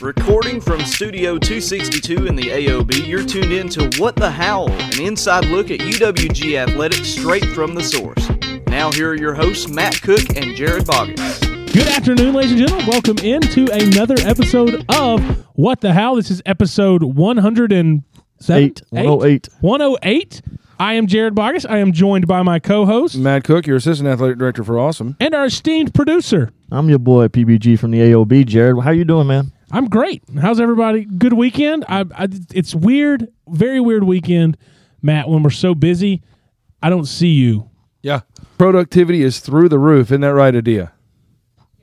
Recording from Studio 262 in the AOB, you're tuned in to What the Howl, an inside look at UWG athletics straight from the source. Now, here are your hosts, Matt Cook and Jared Boggins. Good afternoon, ladies and gentlemen. Welcome into another episode of What the Howl. This is episode 107? Eight. 108. 108. I am Jared Boggis. I am joined by my co-host Matt Cook, your assistant athletic director for Awesome. and our esteemed producer. I'm your boy PBG from the AOB. Jared, how you doing, man? I'm great. How's everybody? Good weekend? I, I, it's weird, very weird weekend, Matt, when we're so busy. I don't see you. Yeah. Productivity is through the roof. Isn't that right, Adia?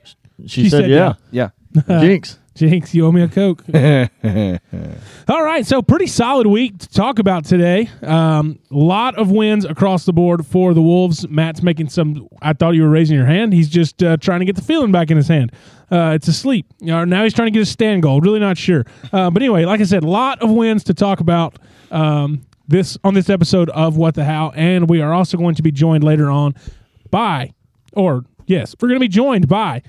She, She said, said yeah. Yeah. Jinx. Jinx, you owe me a Coke. All right, so pretty solid week to talk about today. A um, lot of wins across the board for the Wolves. Matt's making some. I thought you were raising your hand. He's just uh, trying to get the feeling back in his hand. Uh, it's asleep. Know, now he's trying to get a stand goal. Really not sure. Uh, but anyway, like I said, a lot of wins to talk about. Um, this on this episode of What the Howl, and we are also going to be joined later on by, or yes, we're going to be joined by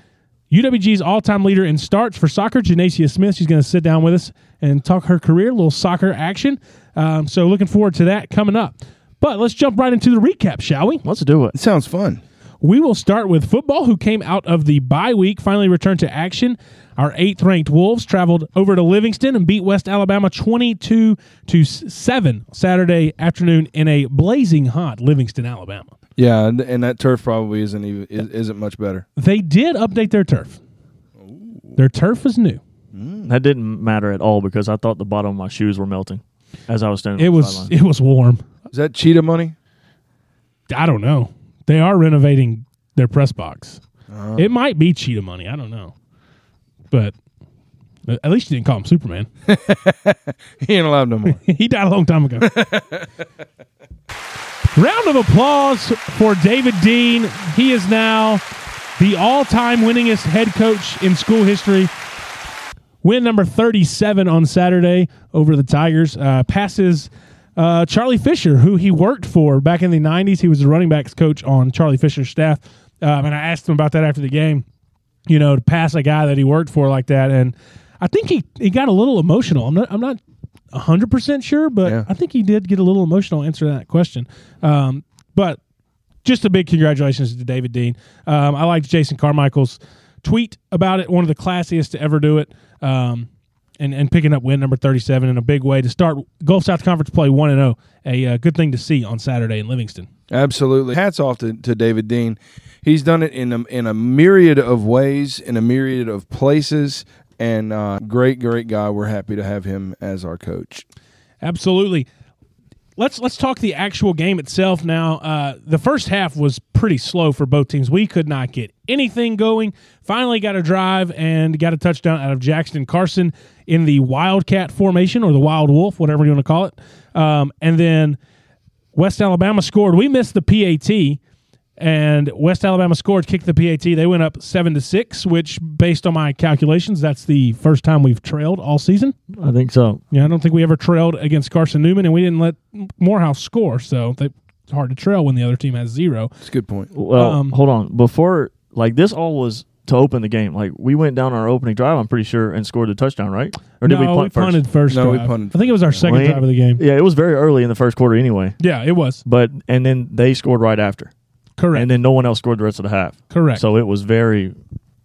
UWG's all-time leader in starts for soccer, Janacia Smith. She's going to sit down with us and talk her career, a little soccer action. Um, so looking forward to that coming up. But let's jump right into the recap, shall we? Let's do it. It sounds fun. We will start with football, who came out of the bye week, finally returned to action. Our eighth ranked Wolves traveled over to Livingston and beat West Alabama 22 to 7 Saturday afternoon in a blazing hot Livingston, Alabama. Yeah, and, and that turf probably isn't even is- isn't much better. They did update their turf. Their turf is new. Mm. That didn't matter at all because I thought the bottom of my shoes were melting as I was standing. It on was sideline. it was warm. Is that cheetah money? I don't know. They are renovating their press box. Uh-huh. It might be cheetah money. I don't know, but at least you didn't call him Superman. He ain't allowed no more. he died a long time ago. Round of applause for David Dean. He is now the all-time winningest head coach in school history. Win number 37 on Saturday over the Tigers. Uh, passes uh, Charlie Fisher, who he worked for back in the 90s. He was the running backs coach on Charlie Fisher's staff. Um, and I asked him about that after the game, you know, to pass a guy that he worked for like that. And I think he, he got a little emotional. I'm not, I'm not 100% sure, but Yeah. I think he did get a little emotional answering that question. Um, but just a big congratulations to David Dean. Um, I liked Jason Carmichael's tweet about it, one of the classiest to ever do it, um, and, and picking up win number 37 in a big way to start Gulf South Conference play 1 and 0. A uh, good thing to see on Saturday in Livingston. Absolutely. Hats off to, to David Dean. He's done it in a, in a myriad of ways, in a myriad of places, and uh, great, great guy. We're happy to have him as our coach. Absolutely. Let's let's talk the actual game itself now. Uh, the first half was pretty slow for both teams. We could not get anything going. Finally, got a drive and got a touchdown out of Jackson Carson in the Wildcat formation or the Wild Wolf, whatever you want to call it. Um, and then West Alabama scored. We missed the PAT, and West Alabama scored, kicked the PAT. They went up seven to six, which, based on my calculations, that's the first time we've trailed all season. I think so. Yeah, I don't think we ever trailed against Carson Newman, and we didn't let Morehouse score, so they, it's hard to trail when the other team has zero. It's a good point. Well, Um, hold on. Before, like, this all was to open the game. Like, we went down our opening drive, I'm pretty sure, and scored the touchdown, right? Or did no, we punt first? punted first. No, we punted. I think it was our second Well, drive of the game. Yeah, it was very early in the first quarter anyway. Yeah, it was But, and then they scored right after. Correct. And then no one else scored the rest of the half. correct. So it was very,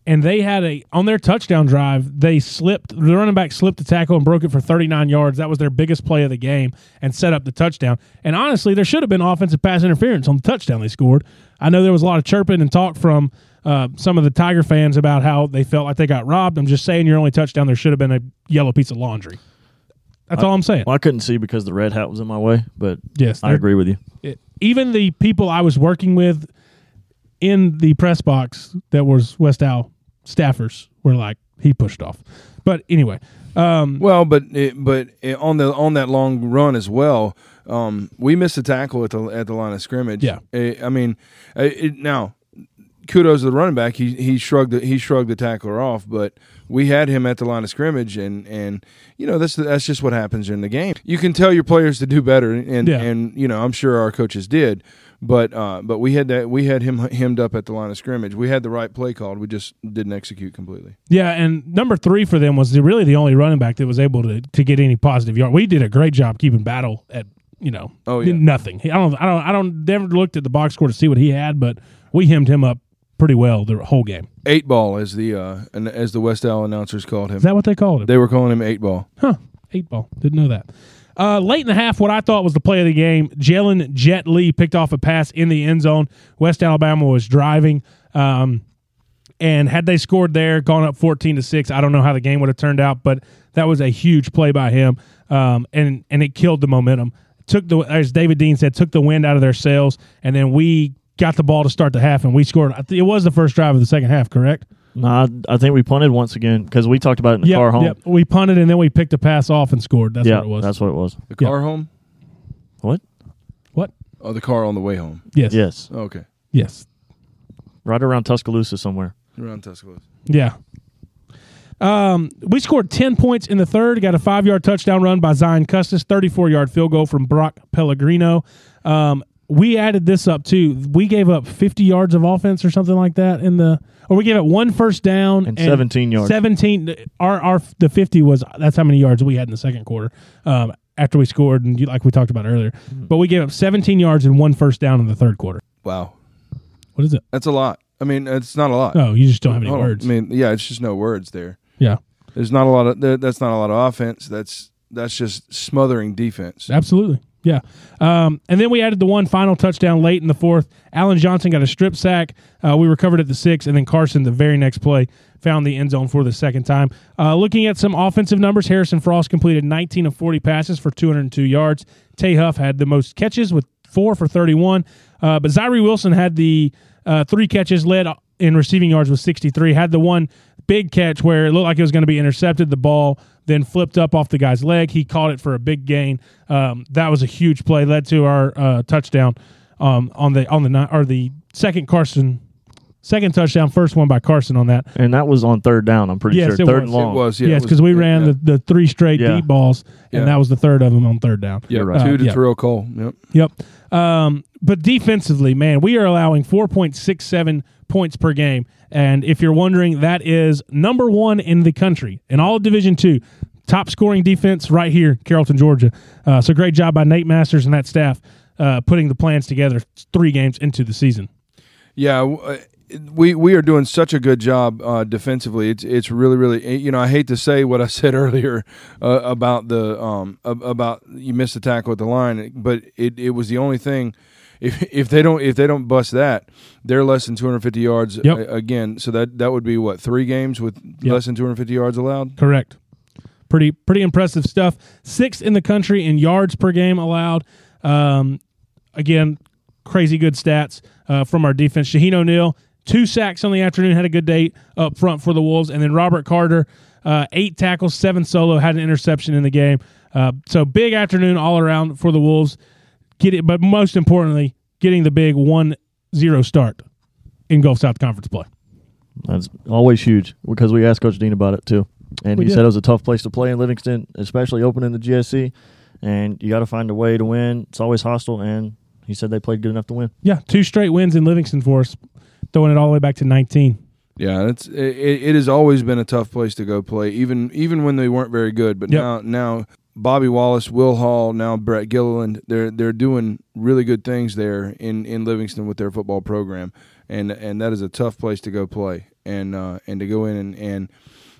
and they had a on their touchdown drive. They slipped. The running back slipped the tackle and broke it for 39 yards. That was their biggest play of the game and set up the touchdown. And honestly, there should have been offensive pass interference on the touchdown they scored. I know there was a lot of chirping and talk from uh, some of the Tiger fans about how they felt like they got robbed. I'm just saying, your only touchdown there should have been a yellow piece of laundry. That's all I'm saying. well, I couldn't see because the red hat was in my way, but Yes, I agree with you. it- even the people I was working with in the press box that was West Al staffers were like, he pushed off. But anyway, um, Well, but it, but it, on the on that long run as well, um, we missed a tackle at the at the line of scrimmage. Yeah. Eh, I mean, it, now kudos to the running back. He he shrugged the, he shrugged the tackler off, but we had him at the line of scrimmage, and and you know that's that's just what happens in the game. You can tell your players to do better, and Yeah. and you know I'm sure our coaches did, but uh, but we had that we had him hemmed up at the line of scrimmage. We had the right play called. We just didn't execute completely. Yeah, and number three for them was the, really the only running back that was able to to get any positive yard. We did a great job keeping battle at you know Oh, yeah. nothing. I don't I don't I don't never looked at the box score to see what he had, but we hemmed him up pretty well the whole game. Eight ball, as the uh, as the West Al announcers called him. Is that what they called him? they were calling him eight ball. Huh. Eight ball. Didn't know that. Uh, late in the half, what I thought was the play of the game, Jalen Jet Lee picked off a pass in the end zone. West Alabama was driving. Um, and had they scored there, gone up 14 to 6, I don't know how the game would have turned out, but that was a huge play by him. Um, and, and it killed the momentum. Took the, as David Dean said, took the wind out of their sails. And then we got the ball to start the half and we scored. I It was the first drive of the second half, correct? Nah, I, I think we punted once again because we talked about it in the Yep, car home. yep. We punted and then we picked a pass off and scored. That's yeah, what it was. that's what it was. The Yeah. car home? What? what? Oh, the car on the way home. Yes. Yes, Okay, Yes. right around Tuscaloosa somewhere. around Tuscaloosa. Yeah. Um, we scored 10 points in the third, got a five yard touchdown run by Zion Custis, 34 yard field goal from Brock Pellegrino. Um, we added this up too. We gave up 50 yards of offense or something like that in the, or we gave it one first down And 17 yards. 17. Our, our, the 50 was, that's how many yards we had in the second quarter. Um, after we scored, and like we talked about earlier, but we gave up 17 yards and one first down in the third quarter. Wow, What is it? that's a lot. I mean, it's not a lot. Oh, you just don't have any Hold on. words. I mean, yeah, it's just no words there. yeah, There's not a lot of that's not a lot of offense. That's that's just smothering defense. Absolutely. Yeah. Um, and then we added the one final touchdown late in the fourth. Allen Johnson got a strip sack. Uh, we recovered at the six, and then Carson, the very next play, found the end zone for the second time. Uh, looking at some offensive numbers, Harrison Frost completed 19 of 40 passes for 202 yards. Tay Huff had the most catches with four for 31. Uh, but Zyree Wilson had the uh, three catches, led in receiving yards with 63. Had the one big catch where it looked like it was going to be intercepted. The ball then flipped up off the guy's leg. He caught it for a big gain. Um, that was a huge play, led to our uh, touchdown um, on the on the ni- or the second Carson second touchdown, first one by Carson on that. And that was on third down, I'm pretty Yes, sure. it Third was. and It long. was yeah, yes, because we yeah, ran yeah. the, the three straight Yeah. deep balls, and Yeah. that was the third of them on third down. yeah, You're right. two to Uh, yeah. Terrell Cole. Yep. Yep. Um, but defensively, man, we are allowing 4.67 points per game. And if you're wondering, that is number one in the country in all of Division Two. Top scoring defense right here, Carrollton, Georgia. Uh, so great job by Nate Masters and that staff uh, putting the plans together three games into the season. Yeah, uh, we we are doing such a good job uh, defensively. It's it's really really you know I hate to say what I said earlier uh, about the um about you missed the tackle at the line, but it, it was the only thing. If, if they don't if they don't bust that, they're less than 250 yards Yep. a- again. So that that would be what three games with Yep. less than 250 yards allowed. Correct. Pretty pretty impressive stuff. Sixth in the country in yards per game allowed. Um, again, crazy good stats uh, from our defense. Shaheen O'Neal, two sacks on the afternoon, had a good day up front for the Wolves, and then Robert Carter, uh, eight tackles, seven solo, had an interception in the game. Uh, so big afternoon all around for the Wolves. Get it, but most importantly, getting the big 1-0 start in Gulf South Conference play. That's always huge because we asked Coach Dean about it too. And We he did. said it was a tough place to play in Livingston, especially opening the GSC. And you got to find a way to win. It's always hostile. And he said they played good enough to win. Yeah, two straight wins in Livingston for us, throwing it all the way back to 19. Yeah, it's it, it has always been a tough place to go play, even even when they weren't very good. But Yep. now now Bobby Wallace, Will Hall, now Brett Gilliland, they're they're doing really good things there in, in Livingston with their football program, and and that is a tough place to go play, and uh, and to go in and, and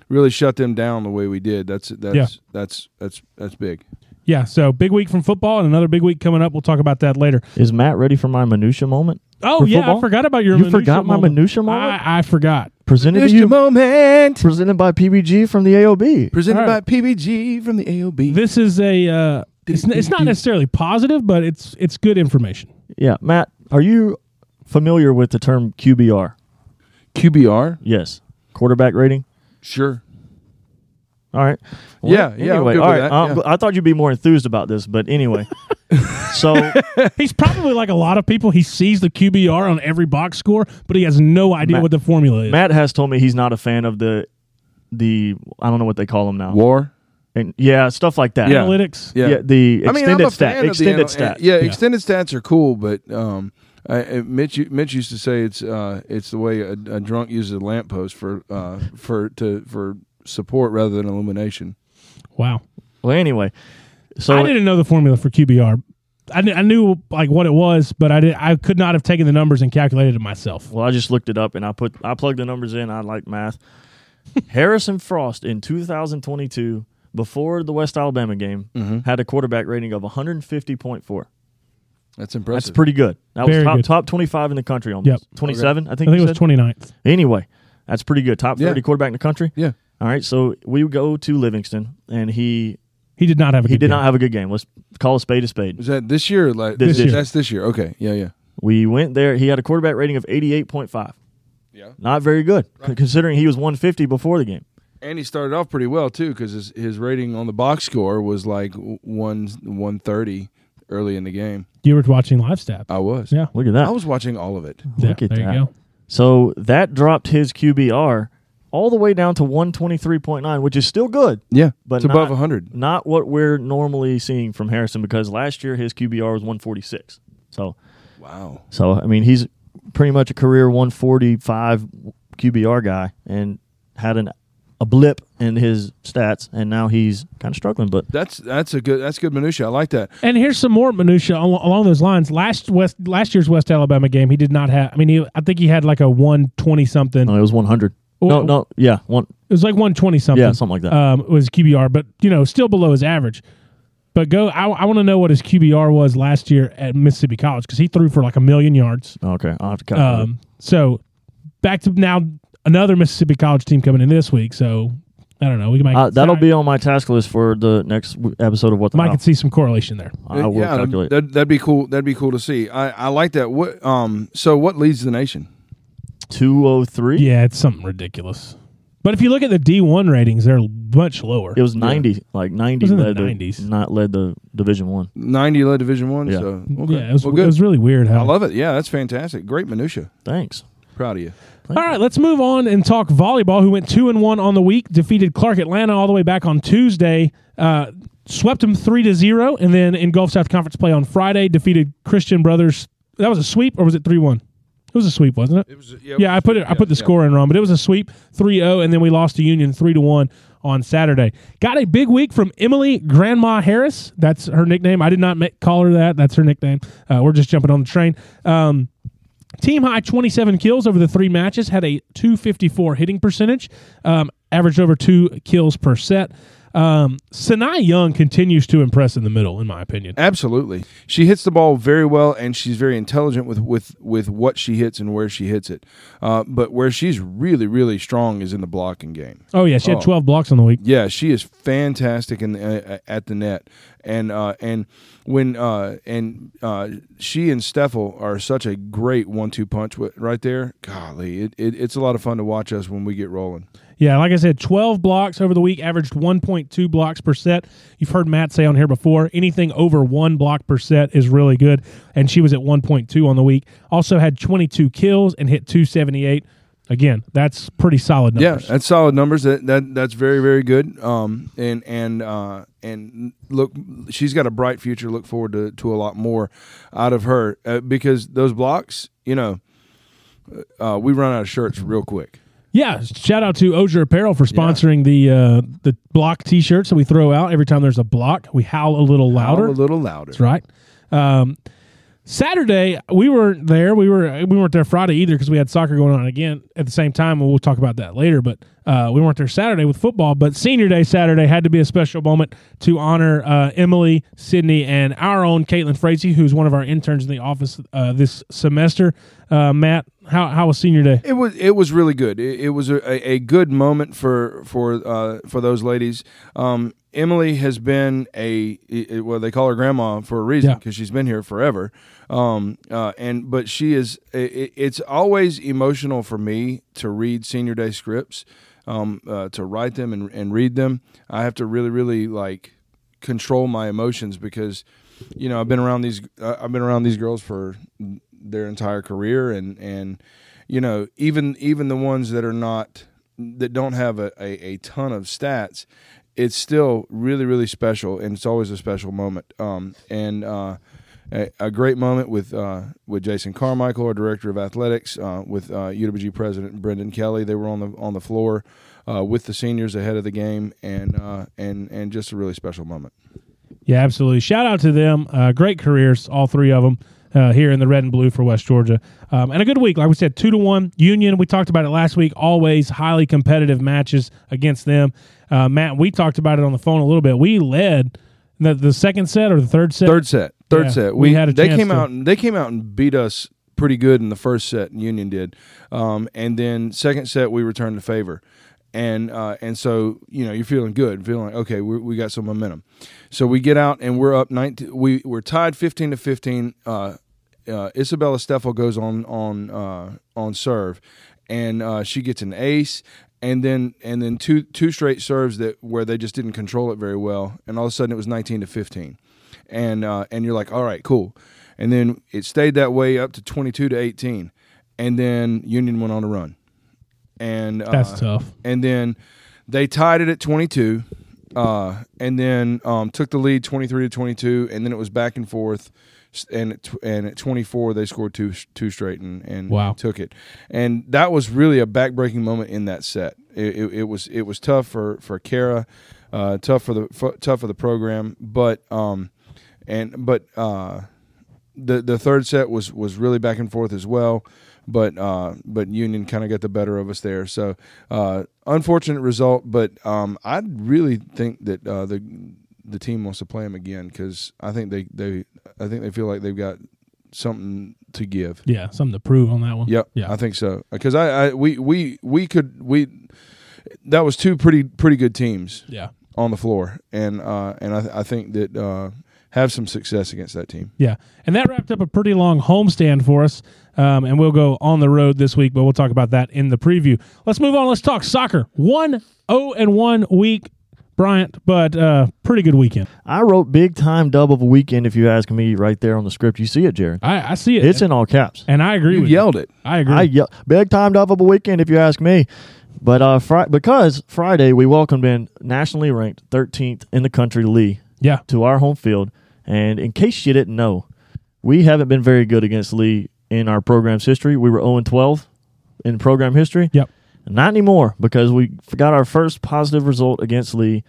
really shut them down the way we did. That's that's Yeah. that's that's that's big. Yeah, so big week from football and another big week coming up. We'll talk about that later. Is Matt ready for my minutia moment? Oh For yeah, I forgot about your. You minutia forgot my moment. minutia moment? I, I forgot. Presented to you, moment presented by PBG from the AOB. presented All right. by PBG from the AOB. This is a. Uh, it's, it's not necessarily positive, but it's it's good information. Yeah, Matt, are you familiar with the term QBR? QBR, Yes, quarterback rating. sure. All right. Yeah, yeah, I'm Anyway, good all that, um, yeah. I thought you'd be more enthused about this, but anyway, So He's probably like a lot of people. He sees the QBR on every box score, but he has no idea Matt- what the formula is. Matt has told me he's not a fan of the the I don't know what they call them now. War. And yeah, stuff like that. Yeah. Analytics. Yeah. Yeah, the I mean, extended I'm a stat, fan of extended anal- stat. Yeah, Yeah. extended stats are cool, but um, I, I- Mitch Mitch used to say it's uh, it's the way a, a drunk uses a lamppost for uh, for to for support rather than illumination. Wow. Well, anyway, so I didn't know the formula for QBR. I, kn- I knew like what it was, but I did. I could not have taken the numbers and calculated it myself. well, I just looked it up and I put I plugged the numbers in. I like math. Harrison Frost in 2022, before the West Alabama game, Mm-hmm. had a quarterback rating of 150.4. That's impressive. That's pretty good. That was top good. top 25 in the country almost. Yep. 27, I I think. think it you was said? 29th. Anyway, that's pretty good. Top Yeah. 30 quarterback in the country. Yeah. All right, so we go to Livingston, and he He did not have a he good did game. not have a good game. Let's call a spade a spade. Is that this year? Or like This year. That's this year. Okay. Yeah. Yeah. We went there. He had a quarterback rating of 88.5. Yeah. Not very good, c- considering he was 150 before the game. And he started off pretty well too, because his his rating on the box score was like one one thirty early in the game. You were watching live stat. I was. Yeah. Look at that. I was watching all of it. Yeah, Look at there that. you go. So that dropped his QBR all the way down to 123.9, which is still good, Yeah, But it's above not- hundred. not what we're normally seeing from Harrison because last year his QBR was 146. So, Wow. so I mean, he's pretty much a career 145 QBR guy and had an a blip in his stats, and now he's kind of struggling. But That's that's a good that's good minutia. I like that. And here's some more minutia along those lines. Last West last year's West Alabama game, he did not have. I mean, he, I think he had like a one twenty something. no, it was 100. No, no, yeah, one, It was like one twenty something. yeah, something like that. um, was QBR, but you know, still below his average. But go, I, I want to know what his QBR was last year at Mississippi College because he threw for like a million yards. okay, I'll have to cut. Um, so back to now another Mississippi College team coming in this week. So I don't know. We might uh, that'll be on my task list for the next w- episode of what the might Hell. could see some correlation there. I will yeah, calculate. That, that'd be cool. That'd be cool to see. I, I like that. What um so what leads the nation? 203. Yeah, it's something ridiculous. But if you look at the D one ratings, they're much lower. It was 90, like 90 was in the led 90s. the not led the Division 1. Ninety led Division One. Yeah. So okay. Yeah, it was, well, it was really weird how. I love it. Yeah, that's fantastic. Great minutia. Thanks. Proud of you. All right, let's move on and talk volleyball. Who went two and one on the week, defeated Clark Atlanta all the way back on Tuesday, uh, swept them three to zero, and then in Gulf South Conference play on Friday, defeated Christian Brothers. That was a sweep, or was it three one? It was a sweep, wasn't it? It was Yeah, I put it. I put the score in wrong, but it was a sweep 3-0, and then we lost to Union three to one on Saturday. Got a big week from Emily Grandma Harris. That's her nickname. I did not ma- call her that. That's her nickname. Uh, we're just jumping on the train. Um, Team high 27 kills over the three matches, had a 254 hitting percentage, um, averaged over two kills per set. Um, Sinai Young continues to impress in the middle, in my opinion. Absolutely. She hits the ball very well, and she's very intelligent with with with what she hits and where she hits it. Uh, but where she's really really strong is in the blocking game. Oh, yeah, she had Oh. 12 blocks on the week. Yeah, she is fantastic in the, uh, at the net, and uh, and when uh, and uh, she and Steffel are such a great one-two punch right there. Golly, it, it, it's a lot of fun to watch us when we get rolling. Yeah, like I said, 12 blocks over the week, averaged 1.2 blocks per set. You've heard Matt say on here before, anything over one block per set is really good. And she was at 1.2 on the week. Also had 22 kills and hit 278. Again, that's pretty solid numbers. Yeah, that's solid numbers. That that that's very very good. Um, and and uh, and look, she's got a bright future. Look forward to to a lot more out of her uh, because those blocks, you know, uh, we run out of shirts real quick. Yeah, shout out to Ozier Apparel for sponsoring the uh, the block T-shirts that we throw out every time there's a block. We howl a little louder. Howl a little louder. That's right. Um, Saturday we weren't there. We were we weren't there Friday either because we had soccer going on again at the same time. and We'll talk about that later. But uh, we weren't there Saturday with football. But Senior Day Saturday had to be a special moment to honor uh, Emily, Sydney, and our own Caitlin Frazee, who's one of our interns in the office uh, this semester. Uh, Matt, how how was Senior Day? It was it was really good. It, it was a, a good moment for for uh, for those ladies. Um, Emily has been a well they call her grandma for a reason Yeah. because she's been here forever. Um, uh, and but she is i i- it's always emotional for me to read senior day scripts, um, uh, to write them and, and read them. I have to really really like control my emotions because you know, I've been around these. I've been around these girls for their entire career, and and you know, even even the ones that are not that don't have a, a, a ton of stats, it's still really really special, and it's always a special moment. Um, and uh, a, a great moment with uh, with Jason Carmichael, our director of athletics, uh, with uh, UWG president Brendan Kelly. They were on the on the floor uh, with the seniors ahead of the game, and uh, and and just a really special moment. Yeah, absolutely. Shout out to them. Uh, great careers, all three of them. Uh, here in the red and blue for West Georgia, um, and a good week. Like we said, two to one Union. We talked about it last week. Always highly competitive matches against them. Uh, Matt, we talked about it on the phone a little bit. We led the, the second set or the third set. Third set, third Yeah, set. we We, had a they came to- out and they came out and beat us pretty good in the first set. And Union did, um, and then second set we returned the favor, and uh, and so you know you're feeling good, feeling like okay we we got some momentum. So we get out and we're up 19. We we're tied 15 to 15. Uh, uh, Isabella Steffel goes on on uh, on serve, and uh, she gets an ace, and then and then two two straight serves that where they just didn't control it very well, and all of a sudden it was 19 to 15, and uh, and you're like, all right, cool, and then it stayed that way up to 22 to 18, and then Union went on a run, and uh, That's tough. and then they tied it at 22 uh, and then um, took the lead 23 to 22 and then it was back and forth and at, tw- and at 24 they scored two two straight and, and Wow. took it and that was really a backbreaking moment in that set it, it, it was it was tough for for Kara uh, tough for the for, tough for the program but um and but uh the the third set was was really back and forth as well, but uh, but Union kind of got the better of us there. So uh, unfortunate result, but um, I really think that uh, the the team wants to play them again because I think they, they I think they feel like they've got something to give. Yeah, something to prove on that one. Yep, Yeah. I think so because I, I we we we could we that was two pretty pretty good teams Yeah. on the floor, and uh, and I, I think that uh, have some success against that team. Yeah, and that wrapped up a pretty long homestand for us. Um, and we'll go on the road this week, but we'll talk about that in the preview. Let's move on. Let's talk soccer. One zero and one week, Bryant, but uh, pretty good weekend. I wrote big time dub of a weekend. If you ask me, right there on the script, you see it, Jared. I, I see it. It's in all caps. and I agree You with yelled it. I agree. I yell, big time dub of a weekend, if you ask me. But uh, fri- because Friday we welcomed in nationally ranked 13th in the country Lee yeah, to our home field, and in case you didn't know, we haven't been very good against Lee in our program's history. We were 0 12 in program history. Yep. Not anymore because we got our first positive result against Lee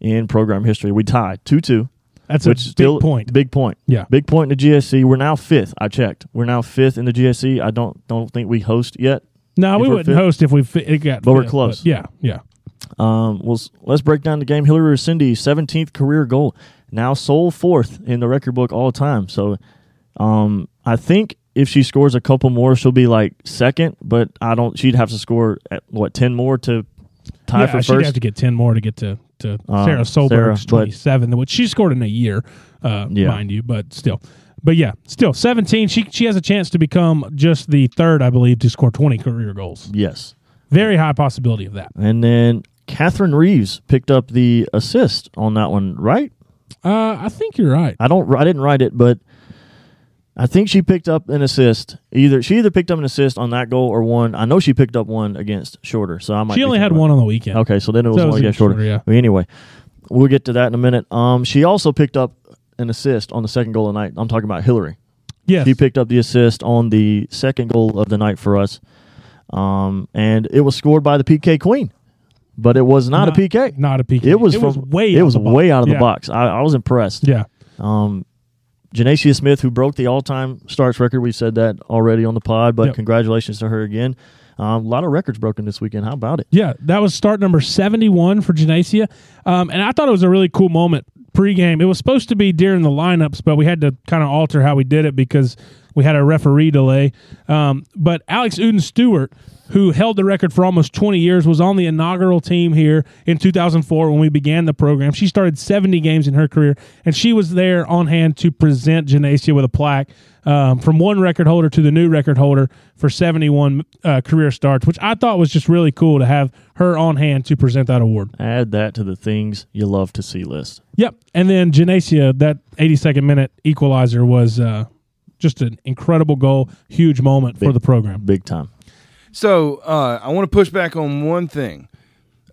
in program history. We tied 2 2. that's a big still point. Big point. Yeah. Big point in the GSC. We're now fifth. I checked. We're now fifth in the GSC. I don't don't think we host yet. no, we wouldn't fit- host if we fi- got. But we're fifth, close. yeah, yeah. Um, well, let's break down the game. Hillary Cindy, 17th career goal, now sole fourth in the record book all time. So, um, I think if she scores a couple more, she'll be like second. But I don't. She'd have to score at what 10 more to tie yeah, for she'd first. have to get ten more to get to to Sarah Sarah, Solberg's twenty seven, which she scored in a year, uh, Yeah. mind you. But still, but yeah, still seventeen. She she has a chance to become just the third, I believe, to score twenty career goals. yes. Very high possibility of that. And then Catherine Reeves picked up the assist on that one, right? Uh, I think you're right. I don't. I didn't write it, but I think she picked up an assist. Either she either picked up an assist on that goal or one. I know she picked up one against Shorter. So I might. She only had one on the weekend. Okay, so then it was So it was one against Shorter. Shorter, yeah. But anyway, we'll get to that in a minute. Um, she also picked up an assist on the second goal of the night. I'm talking about Hillary. Yes. She picked up the assist on the second goal of the night for us, um, and it was scored by the PK Queen, but it was not, a PK. Not a PK. It was It from was way. It out was way out of the Yeah. box. I, I was impressed. Yeah. Um, Janacia Smith, who broke the all-time starts record, we said that already on the pod, but Yep. congratulations to her again. Um, a lot of records broken this weekend. How about it? Yeah, that was start number 71 for Janacia. Um, and I thought it was a really cool moment pregame. It was supposed to be during the lineups, but we had to kind of alter how we did it because we had a referee delay. Um, but Alex Uden Stewart who held the record for almost 20 years, was on the inaugural team here in 2004 when we began the program. She started 70 games in her career, and she was there on hand to present Janacia with a plaque um, from one record holder to the new record holder for 71 uh, career starts, which I thought was just really cool to have her on hand to present that award. Add that to the things you love to see list. Yep. And then Janacia, that 82nd minute equalizer was uh, just an incredible goal, huge moment for the program. Big time. So uh, I want to push back on one thing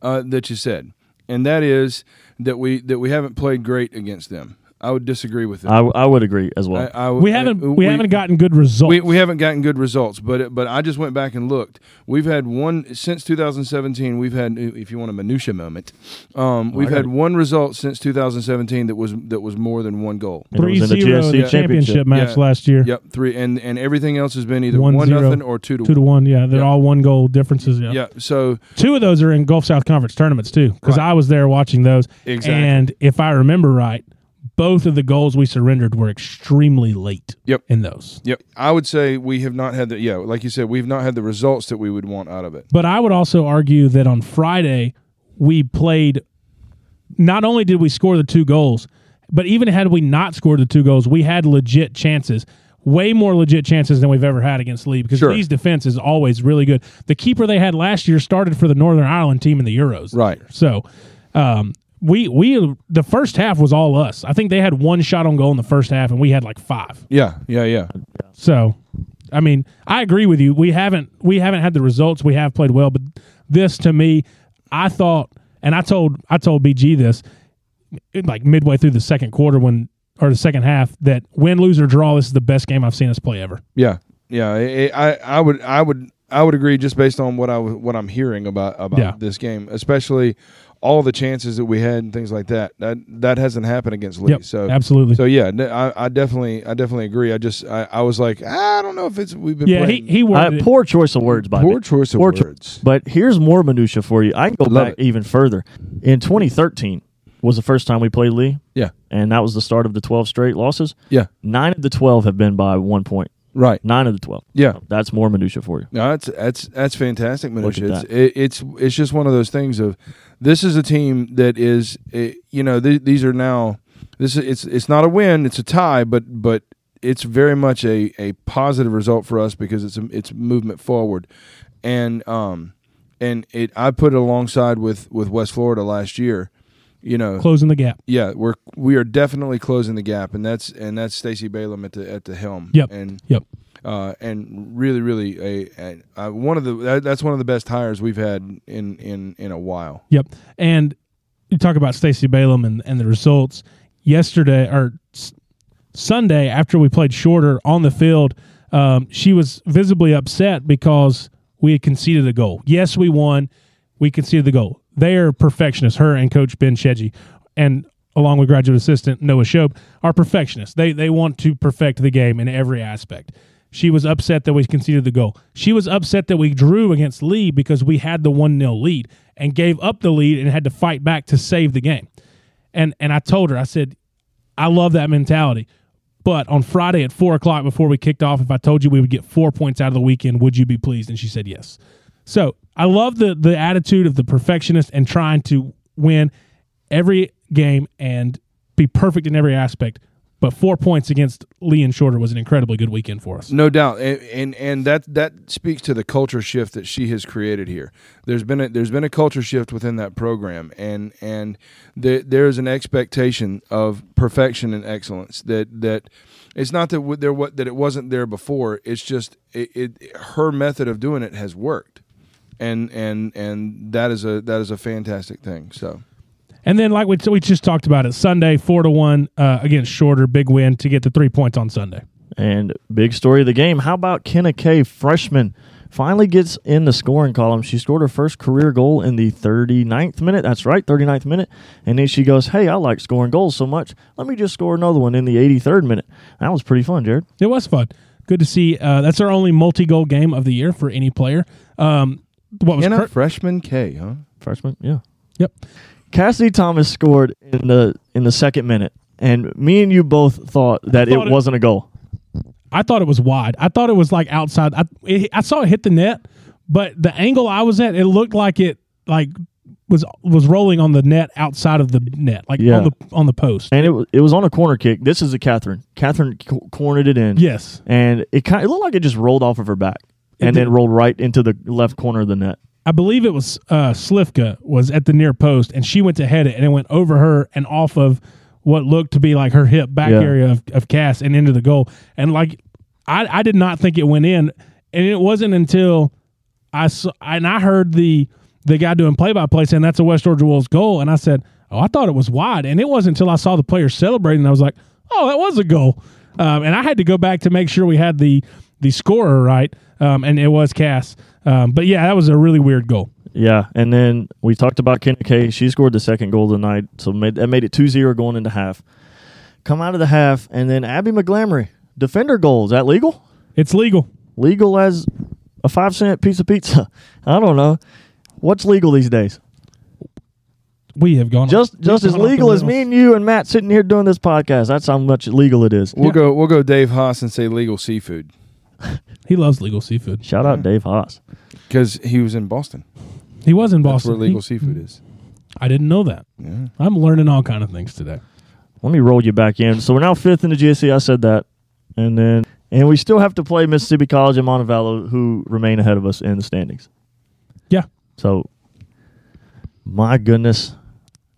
uh, that you said, and that is that we that we haven't played great against them. I would disagree with that. I, I would agree as well. I, I, We haven't I- we, haven't gotten good results. we, we haven't gotten good results, but but I just went back and looked. We've had one since 2017. We've had, if you want a minutia moment, um, we've had it. one result since 2017 that was that was more than one goal. And it was in the 3-0 GSC the championship championship. match Yeah. last year. Yep, three and and everything else has been either One one, zero, nothing or two to Two to one, yeah. They're Yeah. all one goal differences. Yeah. Yeah, so Two of those are in Gulf South Conference tournaments too, because Right. I was there watching those. Exactly. And if I remember right, both of the goals we surrendered were extremely late. Yep. In those, Yep, I would say we have not had the yeah, like you said, we've not had the results that we would want out of it. but I would also argue that on Friday we played. Not only did we score the two goals, but even had we not scored the two goals, we had legit chances. Way more legit chances than we've ever had against Lee because Sure. Lee's defense is always really good. The keeper they had last year started for the Northern Ireland team in the Euros. Right. So, um, we we the first half was all us. I think they had one shot on goal in the first half, and we had like five. Yeah, yeah, yeah. So, I mean, I agree with you. We haven't we haven't had the results. We have played well, but this to me, I thought, and I told I told BG this like midway through the second quarter when or the second half that win, lose or draw, this is the best game I've seen us play ever. Yeah, yeah. I, I, I would, I would, I would agree just based on what I what I'm hearing about about Yeah. this game, especially all the chances that we had and things like that. That that hasn't happened against Lee. Yep, so absolutely. So yeah, I definitely, I definitely agree. I just, I, I was like, I don't know if it's we've been yeah, he playing he Uh, poor choice of words by poor me. choice of Poor cho- words. But here's more minutia for you. I can go Love back it. even further. In 2013 was the first time we played Lee, yeah, and that was the start of the 12 straight losses. yeah, Nine of the 12 have been by one point. Right. Nine of the 12. Yeah, That's more minutia for you. No, that's that's that's fantastic, Look Minutia. It's, it, it's it's just one of those things of this is a team that is eh, you know th- these are now this is it's it's not a win, it's a tie, but but it's very much a, a positive result for us because it's a, it's movement forward, and um and it I put it alongside with with West Florida last year, you know closing the gap. yeah we're we are definitely closing the gap and that's and that's Stacey Balaam at the at the helm Yep. and Yep. uh, and really, really a, a, uh one of the that's one of the best hires we've had in in in a while. Yep. And you talk about Stacey Balaam and, and the results yesterday or s- Sunday after we played shorter on the field. Um, she was visibly upset because we had conceded a goal. Yes, we won. We conceded the goal. They are perfectionists. Her and Coach Ben Shedgy, and along with graduate assistant Noah Shope, are perfectionists. They they want to perfect the game in every aspect. She was upset that we conceded the goal. She was upset that we drew against Lee because we had the 1 0 lead and gave up the lead and had to fight back to save the game. And and I told her, I said, I love that mentality. But on Friday at four o'clock before we kicked off, if I told you we would get four points out of the weekend, would you be pleased? And she said yes. So I love the the attitude of the perfectionist and trying to win every game and be perfect in every aspect. But four points against Lee and Shorter was an incredibly good weekend for us. No doubt, and, and and that that speaks to the culture shift that she has created here. There's been a there's been a culture shift within that program, and and there there is an expectation of perfection and excellence. That that it's not that there what that it wasn't there before. It's just it, it her method of doing it has worked, and and and that is a that is a fantastic thing. So. And then, like we, we just talked about it, Sunday four to one uh, against Shorter, big win to get the three points on Sunday. And big story of the game. How about Kenna K, freshman, finally gets in the scoring column. She scored her first career goal in the 39th minute. That's right, 39th minute. And then she goes, Hey, I like scoring goals so much. Let me just score another one in the 83rd minute. That was pretty fun, Jared. It was fun. Good to see. Uh, that's our only multi-goal game of the year for any player. Um, what was Kenna cur- freshman K, huh? Freshman, yeah. Yep. Cassidy Thomas scored in the in the second minute, and me and you both thought that thought it it- wasn't a goal. I thought it was wide. I thought it was like outside. I, it, I saw it hit the net, but the angle I was at, it looked like it like was was rolling on the net outside of the net, like Yeah. on the on the post. and it it was on a corner kick. This is a Catherine. Catherine cornered it in. Yes, and it kind it looked like it just rolled off of her back It and then rolled right into the left corner of the net. I believe it was uh, Slivka was at the near post, and she went to head it, and it went over her and off of what looked to be like her hip back Yeah. area of, of Cass and into the goal. And like, I, I did not think it went in, and it wasn't until I saw, and I heard the the guy doing play by play saying that's a West Georgia Wolves goal, and I said, oh, I thought it was wide, and it wasn't until I saw the players celebrating, I was like, oh, that was a goal, um, and I had to go back to make sure we had the the scorer right, um, and it was Cass. Um, but yeah, that was a really weird goal. Yeah, and then we talked about Kenna Kay. She scored the second goal of the night, so made, that made it 2-0 going into half. Come out of the half, and then Abby McGlamory, defender goal. Is that legal? It's legal. Legal as a five cent piece of pizza? I don't know. What's legal these days? We have gone Just we've just as gone off the legal as me and you and Matt sitting here doing this podcast. That's how much legal it is. We'll Yeah. go. We'll go. Dave Haas and say legal seafood He loves legal seafood. Shout out Dave Haas. because he was in Boston. He was in That's Boston. where legal He- seafood is. I didn't know that. Yeah. I'm learning all kind of things today. Let me roll you back in. So we're now fifth in the GSC. I said that, and then and we still have to play Mississippi College and Montevallo, who remain ahead of us in the standings. Yeah. So, my goodness,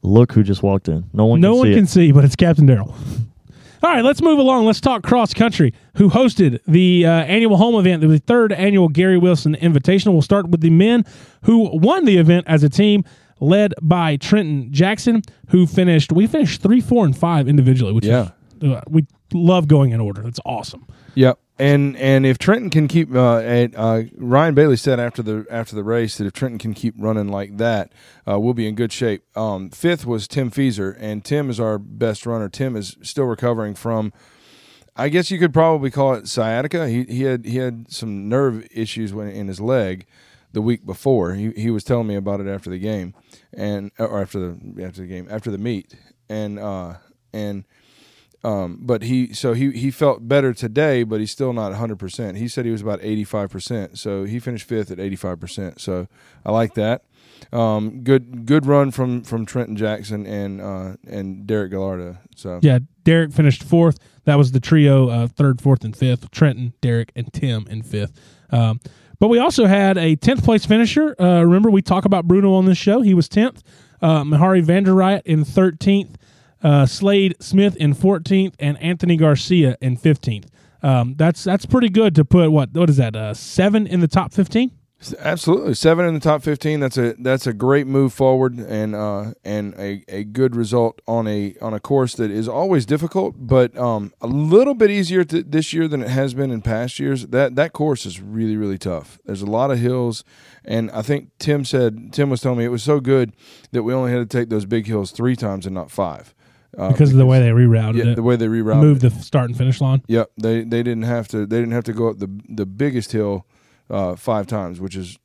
look who just walked in. No one. no can one see can it. see, but it's Captain Daryl. All right, let's move along. Let's talk cross country. Who hosted the uh, annual home event, the third annual Gary Wilson Invitational? We'll start with the men who won the event as a team, led by Trenton Jackson, who finished. We finished three, four, and five individually, which Yeah. is, uh, we love going in order. That's awesome. Yep. And and if Trenton can keep, uh, uh, Ryan Bailey said after the after the race that if Trenton can keep running like that, uh, we'll be in good shape. Um, fifth was Tim Feeser, and Tim is our best runner. Tim is still recovering from, I guess you could probably call it sciatica. He he had he had some nerve issues when in his leg the week before. He he was telling me about it after the game, and or after the after the game after the meet, and uh and. Um, but he so he he felt better today, but he's still not 100. percent He said he was about 85 percent, so he finished fifth at 85 percent. So I like that. Um, good good run from from Trenton Jackson and uh, and Derek Gallardo. So Yeah, Derek finished fourth. That was the trio, uh, third, fourth, and fifth. Trenton, Derek, and Tim in fifth. Um, but we also had a tenth place finisher. Uh, remember, we talk about Bruno on this show. He was tenth. Uh, Mahari Vanderriet in thirteenth. Uh, Slade Smith in fourteenth, and Anthony Garcia in fifteenth. Um, that's that's pretty good to put what what is that uh, seven in the top fifteen. Absolutely, seven in the top fifteen. That's a that's a great move forward and uh, and a, a good result on a on a course that is always difficult, but um, a little bit easier th- this year than it has been in past years. That that course is really really tough. There's a lot of hills, and I think Tim said Tim was telling me it was so good that we only had to take those big hills three times and not five uh, Because of the way they rerouted yeah, it, the way they rerouted. It. Moved it. the start and finish line. Yep, they they didn't have to they didn't have to go up the the biggest hill uh, five times, which is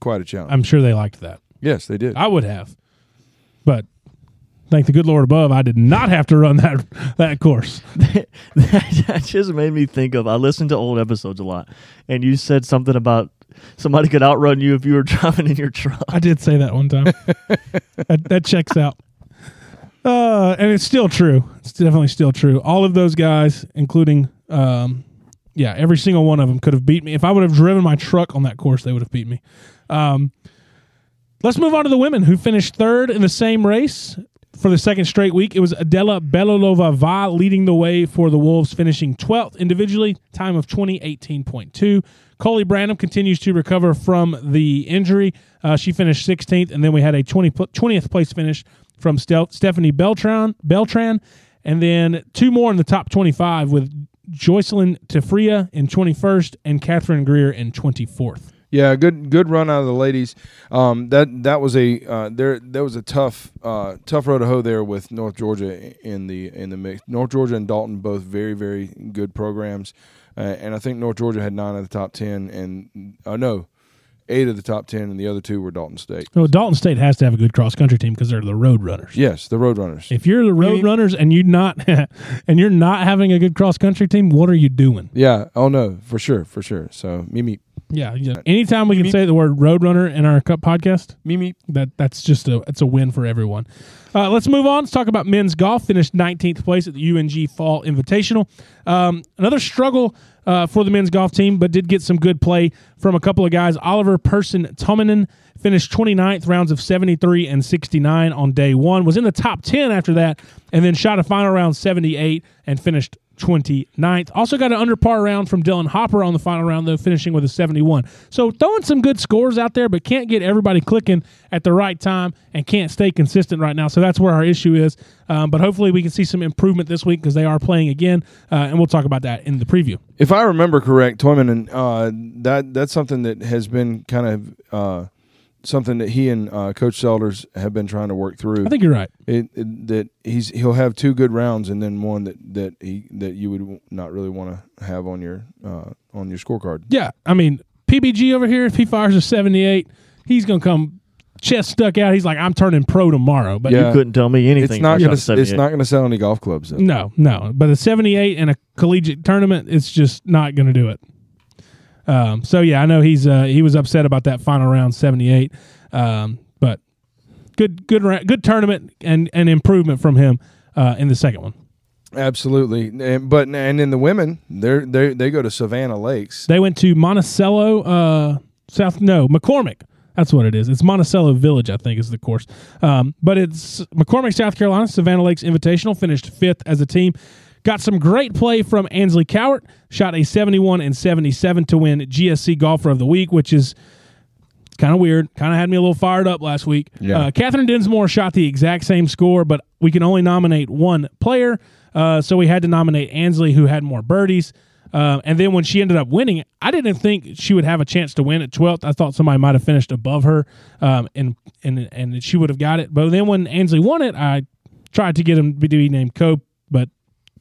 quite a challenge. I'm sure they liked that. yes, they did. I would have, but thank the good Lord above, I did not have to run that that course. that just made me think of. I listened to old episodes a lot, and you said something about somebody could outrun you if you were driving in your truck. I did say that one time. that, that checks out. Uh, and it's still true. It's definitely still true. All of those guys, including, um, yeah, every single one of them could have beat me. If I would have driven my truck on that course, they would have beat me. Um, let's move on to the women who finished third in the same race for the second straight week. It was Adela Belolova Va leading the way for the Wolves, finishing 12th individually, time of 2018.2. Coley Branham continues to recover from the injury. Uh, she finished 16th, and then we had a 20, 20th place finish from Stel- Stephanie Beltran, Beltran, and then two more in the top 25 with Joycelyn Tefria in 21st and Catherine Greer in 24th. Yeah, good good run out of the ladies. Um, that that was a uh, there there was a tough uh, tough road to hoe there with North Georgia in the in the mix. North Georgia and Dalton both very very good programs, uh, and I think North Georgia had nine of the top ten, and uh, no, eight of the top ten, and the other two were Dalton State. Well, Dalton State has to have a good cross country team because they're the road runners. Yes, the Road Runners. If you're the road mean- runners and you not and you're not having a good cross country team, what are you doing? Yeah. Oh no, for sure, for sure. So me me. Yeah, yeah. Anytime we can say the word Roadrunner in our cup podcast, Mimi. that that's just a it's a win for everyone. Uh, let's move on. Let's talk about men's golf. Finished 19th place at the UNG Fall Invitational. Um, another struggle uh, for the men's golf team, but did get some good play from a couple of guys. Oliver Person Tominen finished 29th, rounds of 73 and 69 on day one. Was in the top 10 after that, and then shot a final round 78 and finished 29th. Also got an under par round from Dylan Hopper on the final round, though, finishing with a 71. So throwing some good scores out there, but can't get everybody clicking at the right time and can't stay consistent right now. So that's where our issue is. Um, but hopefully we can see some improvement this week because they are playing again, uh, and we'll talk about that in the preview. If I remember correct, Toyman, and uh, that that's something that has been kind of uh, something that he and uh, Coach Selders have been trying to work through. I think you're right. it, it, that he's he'll have two good rounds and then one that that he that you would not really want to have on your uh, on your scorecard. Yeah, I mean PBG over here, if he fires a 78, he's gonna come chest stuck out. He's like, I'm turning pro tomorrow. But Yeah. You couldn't tell me anything. It's not gonna shot it's not gonna sell any golf clubs. Though. No, no. But a 78 in a collegiate tournament, it's just not going to do it. Um, so yeah, I know he's uh, he was upset about that final round 78. Um, but good good good tournament and and improvement from him uh, in the second one. Absolutely, and, but and in the women, they're they they go to Savannah Lakes. They went to Monticello, uh, South no McCormick. That's what it is. It's Monticello Village, I think, is the course. Um, but it's McCormick, South Carolina. Savannah Lakes Invitational finished fifth as a team. Got some great play from Ansley Cowart. Shot a 71 and 77 to win GSC Golfer of the Week, which is kind of weird. Kind of had me a little fired up last week. Yeah. Uh, Catherine Dinsmore shot the exact same score, but we can only nominate one player. Uh, so we had to nominate Ansley, who had more birdies. Uh, and then when she ended up winning, I didn't think she would have a chance to win at 12th. I thought somebody might have finished above her, um, and and and she would have got it. But then when Ansley won it, I tried to get him to be named Cope, but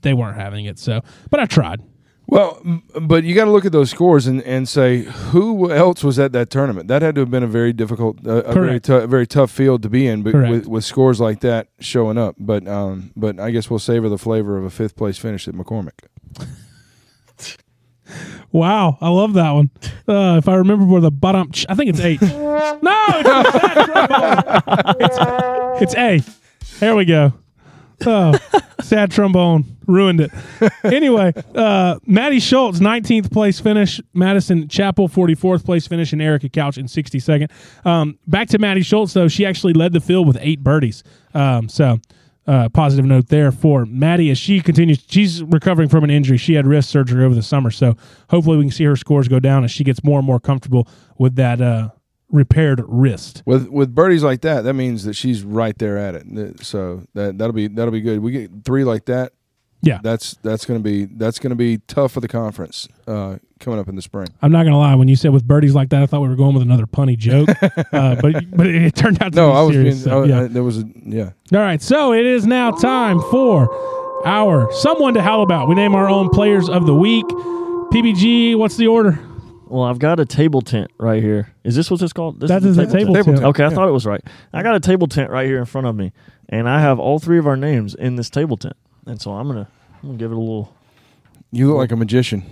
they weren't having it. So, but I tried. Well, but you got to look at those scores and, and say who else was at that tournament. That had to have been a very difficult, uh, a very Correct. very tough field to be in, but Correct. with, with scores like that showing up. But um, but I guess we'll savor the flavor of a fifth place finish at McCormick. Wow, I love that one. Uh, if I remember where the bottom, I think it's eight. no, it's, not it's, it's A. There we go. Oh, sad trombone ruined it. Anyway, uh, Maddie Schultz, 19th place finish. Madison Chapel, 44th place finish, and Erica Couch in 62nd. Um, back to Maddie Schultz, though. She actually led the field with eight birdies. Um, so, uh, positive note there for Maddie as she continues. She's recovering from an injury. She had wrist surgery over the summer. So, hopefully, we can see her scores go down as she gets more and more comfortable with that uh, repaired wrist. With with birdies like that, that means that she's right there at it. So that that'll be that'll be good. We get three like that. Yeah. That's that's gonna be that's gonna be tough for the conference uh, coming up in the spring. I'm not gonna lie. When you said with birdies like that, I thought we were going with another punny joke, uh, but but it turned out to No, be I was serious. being, so, I- yeah. I- there was a yeah. All right, so it is now time for our someone to howl about. We name our own players of the week. PBG, what's the order? Well, I've got a table tent right here. Is this what it's called? This That the is a table Table tent. tent. Okay, I Yeah. thought it was right. I got a table tent right here in front of me, and I have all three of our names in this table tent. And so I'm gonna, I'm gonna give it a little. You look like a magician.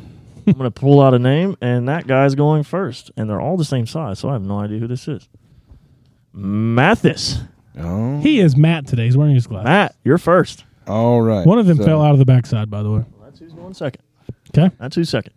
I'm gonna pull out a name, and that guy's going first, and they're all the same size, so I have no idea who this is. Mathis, Oh, He is Matt today. He's wearing his glasses. Matt, you're first. all right. One of them So- fell out of the backside, by the way. That's who's going second. Okay. That's who's second.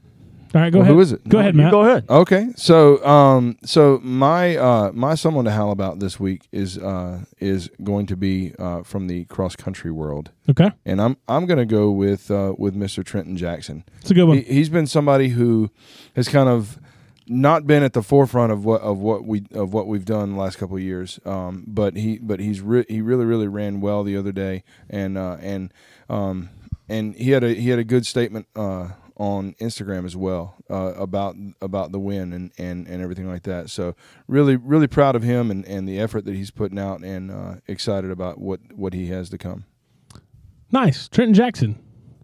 All right, go Well, ahead. who is it? Go No, ahead, you Matt. Go ahead. Okay, so um, so my uh, my someone to howl about this week is uh, is going to be uh, from the cross country world, Okay, and I'm I'm going to go with uh, with Mr. Trenton Jackson. it's a good one. He, he's been somebody who has kind of not been at the forefront of what of what we of what we've done the last couple of years. Um, but he but he's re- he really really ran well the other day, and uh, and um, and he had a he had a good statement uh, on Instagram as well uh, about about the win and, and, and everything like that. So really really proud of him and, and the effort that he's putting out, and uh, excited about what what he has to come. Nice, Trenton Jackson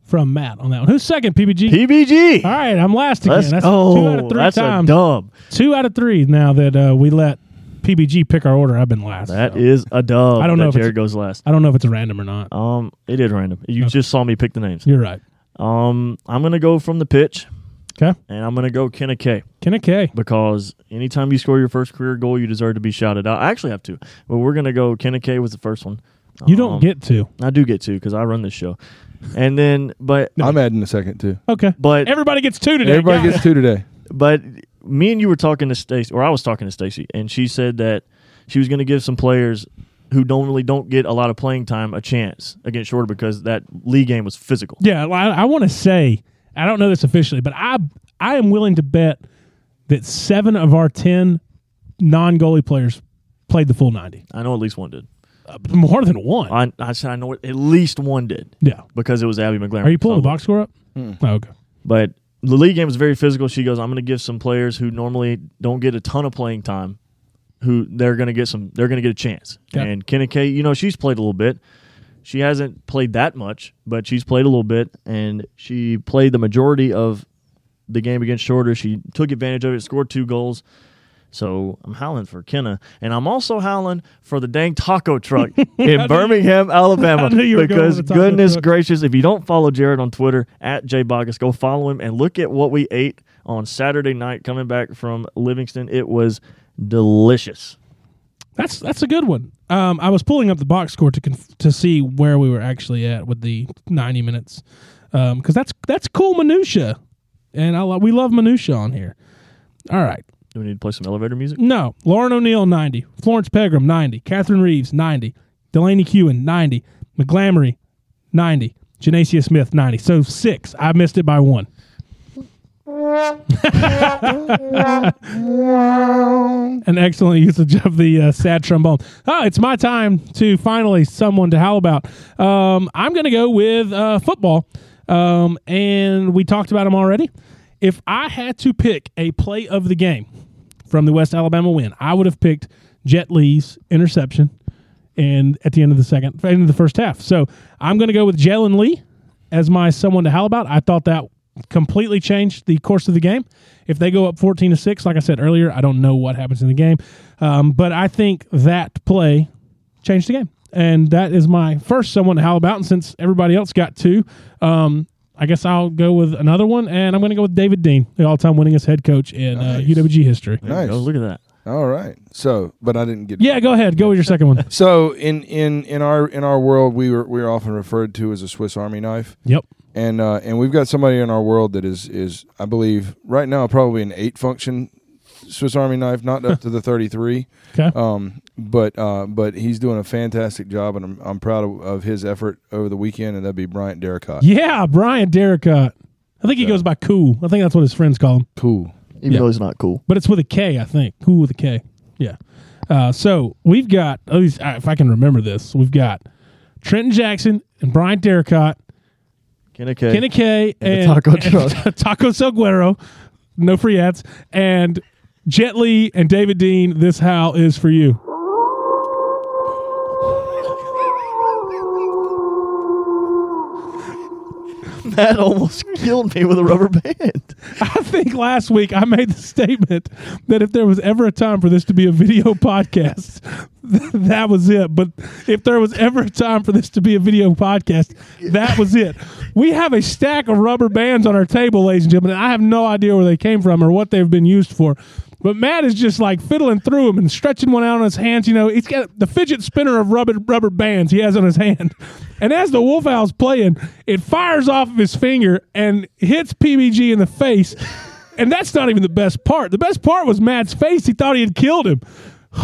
from Matt on that one. Who's second? PBG. PBG. All right, I'm last again. Let's That's go. two out of three That's times. a dub. Two out of three now that uh, we let PBG pick our order. I've been last. That so. is a dub. I don't that know if it's- Jared goes last. I don't know if it's a random or not. Um, it is random. You Okay. just saw me pick the names. You're right. Um, I'm gonna go from the pitch. Okay. and I'm going to go Kenna Kay Kenna K. because anytime you score your first career goal, you deserve to be shouted out. I actually have two, but we're going to go Kenna Kay was the first one. You don't Um, get to. I do get to because I run this show, and then but I'm adding a second too. Okay. but Everybody gets two today. Everybody Got gets two today. but me and you were talking to Stacey, or I was talking to Stacey, and she said that she was going to give some players who normally don't get a lot of playing time a chance against Shorter because that league game was physical. Yeah, I, I want to say I don't know this officially, but I I am willing to bet that seven of our ten non goalie players played the full ninety. I know at least one did. Uh, more than one. I, I said I know at least one did yeah. because it was Abby McLaren. Are you pulling the box score up? Oh, okay. But the league game was very physical. She goes, I'm going to give some players who normally don't get a ton of playing time, who they're going to get some, they're going to get a chance. And Kenna Kay, you know, she's played a little bit. She hasn't played that much, but she's played a little bit, and she played the majority of the game against Shorter. She took advantage of it, scored two goals. So I'm howling for Kenna, and I'm also howling for the dang taco truck in Birmingham, Alabama. Because with the taco goodness truck. gracious, if you don't follow Jared on Twitter at jbogus, go follow him and look at what we ate on Saturday night coming back from Livingston. It was delicious. That's that's a good one. Um, I was pulling up the box score to conf- to see where we were actually at with the ninety minutes, because that's that's cool minutia, and I lo- we love minutia on here. All right, Do we need to play some elevator music? no, Lauren O'Neill ninety, Florence Pegram ninety, Catherine Reeves ninety, Delaney Kewen ninety, McGlamory ninety, Janacia Smith ninety. So six. I missed it by one. An excellent usage of the uh, sad trombone. Oh, it's my time to finally someone to howl about. Um, I'm going to go with uh, football, um, and we talked about them already. If I had to pick a play of the game from the West Alabama win, I would have picked Jet Lee's interception, and at the end of the second, end of the first half. So I'm going to go with Jalen Lee as my someone to howl about. I thought that completely changed the course of the game. If they go up 14 to 6, like I said earlier, I don't know what happens in the game. Um, but I think that play changed the game. And that is my first someone to howl about. And since everybody else got two, um, I guess I'll go with another one. And I'm going to go with David Dean, the all time winningest head coach in uh, UWG history. There you go. Nice. Look at that. All right. So, but I didn't get. Yeah, go ahead. Go with your second one. So in in in our in our world, we were we are often referred to as a Swiss Army knife, Yep. And uh, and we've got somebody in our world that is is I believe right now probably an eight function Swiss Army knife, not up to the thirty three. Okay. Um, but uh, but he's doing a fantastic job, and I'm I'm proud of, of his effort over the weekend, and that'd be Bryant Derricott. Yeah, Brian Derricott. I think he goes by Cool. I think that's what his friends call him. Cool. Even Yeah. though he's not cool. but it's with a K, I think. Cool with a K. Yeah. Uh, so we've got, at least uh, if I can remember this, we've got Trenton Jackson and Brian Derricott, Kenna Kay. Kenny K, And taco truck. Taco Seguero, no free ads, and Jet Lee and David Dean. This how is for you. Matt almost killed me with a rubber band. I think last week I made the statement that if there was ever a time for this to be a video podcast, that was it. But if there was ever a time for this to be a video podcast, that was it. We have a stack of rubber bands on our table, ladies and gentlemen. and I have no idea where they came from or what they've been used for. But Matt is just like fiddling through them and stretching one out on his hands. You know, he's got the fidget spinner of rubber rubber bands he has on his hand. And as the Wolf Owl's playing, it fires off of his finger and hits PBG in the face. And that's not even the best part. The best part was Matt's face. He thought he had killed him.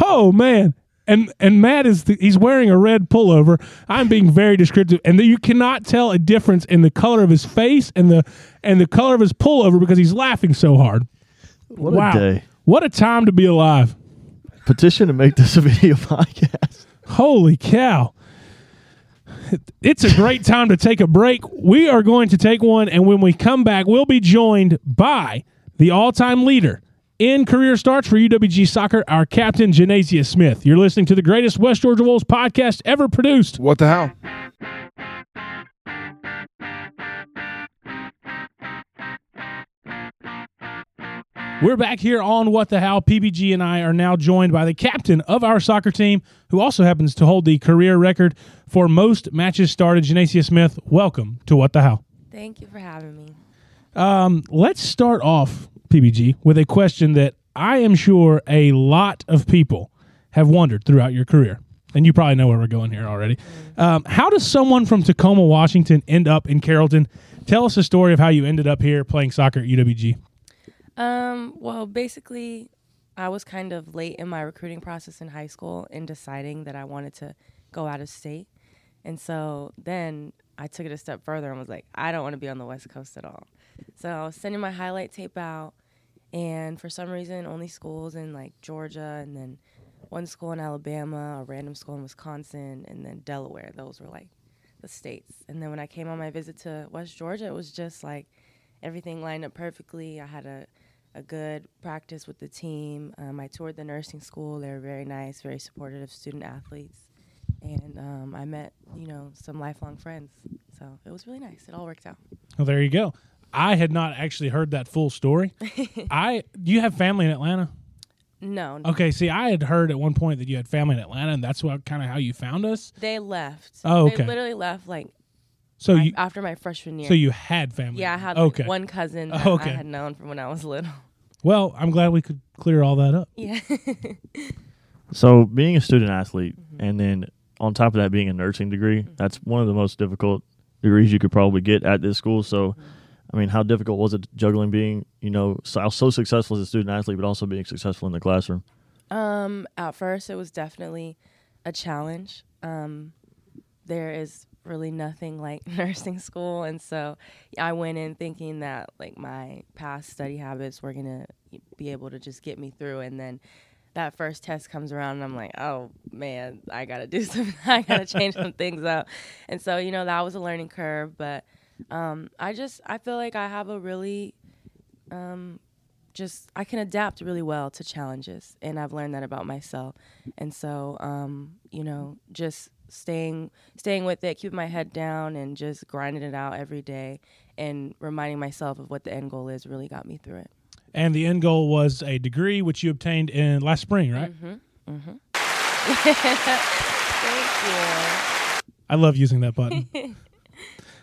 Oh man. And and Matt is the, he's wearing a red pullover. I'm being very descriptive, and you cannot tell a difference in the color of his face and the and the color of his pullover because he's laughing so hard. What wow, a day. What a time to be alive! Petition to make this a video podcast. Holy cow! It's a great time to take a break. We are going to take one, and when we come back, we'll be joined by the all-time leader in career starts for UWG soccer, our captain Janacia Smith. You're listening to the greatest West Georgia Wolves podcast ever produced. What the Howl? We're back here on What the Howl. PBG and I are now joined by the captain of our soccer team, who also happens to hold the career record for most matches started. Janacia Smith, welcome to What the Howl. Thank you for having me. Um, let's start off, PBG, with a question that I am sure a lot of people have wondered throughout your career. And you probably know where we're going here already. Um, how does someone from Tacoma, Washington end up in Carrollton? Tell us a story of how you ended up here playing soccer at UWG. Um, well, basically, I was kind of late in my recruiting process in high school in deciding that I wanted to go out of state. And so then I took it a step further and was like, I don't want to be on the West Coast at all. So I was sending my highlight tape out, and for some reason, only schools in like Georgia and then one school in Alabama, a random school in Wisconsin, and then Delaware. Those were like the states. And then when I came on my visit to West Georgia, it was just like everything lined up perfectly. I had a a good practice with the team. Um, I toured the nursing school. They were very nice, very supportive of student athletes, and um, I met you know some lifelong friends. So it was really nice. It all worked out. Well, there you go. I had not actually heard that full story. I do you have family in Atlanta? No, no. Okay, see, I had heard at one point that you had family in Atlanta, and that's what kind of how you found us. they left. Oh, okay. They literally left like So my- you, after my freshman year. so you had family. yeah, I had like, one cousin that Oh, okay. I had known from when I was little. Well, I'm glad we could clear all that up. Yeah. So being a student athlete and then on top of that being a nursing degree, that's one of the most difficult degrees you could probably get at this school. So I mean, how difficult was it juggling being, you know, so, so successful as a student athlete, but also being successful in the classroom? Um, at first, it was definitely a challenge. Um, there is really nothing like nursing school, and so I went in thinking that like my past study habits were gonna be able to just get me through, and then that first test comes around, and I'm like, oh man, I gotta do some, I gotta change some things up, and so you know that was a learning curve, but um, I just I feel like I have a really um, just I can adapt really well to challenges, and I've learned that about myself. And so, um, you know, just staying staying with it, keeping my head down, and just grinding it out every day, and reminding myself of what the end goal is, really got me through it. And the end goal was a degree which you obtained in last spring, right? Mm-hmm. mm-hmm. Thank you. I love using that button.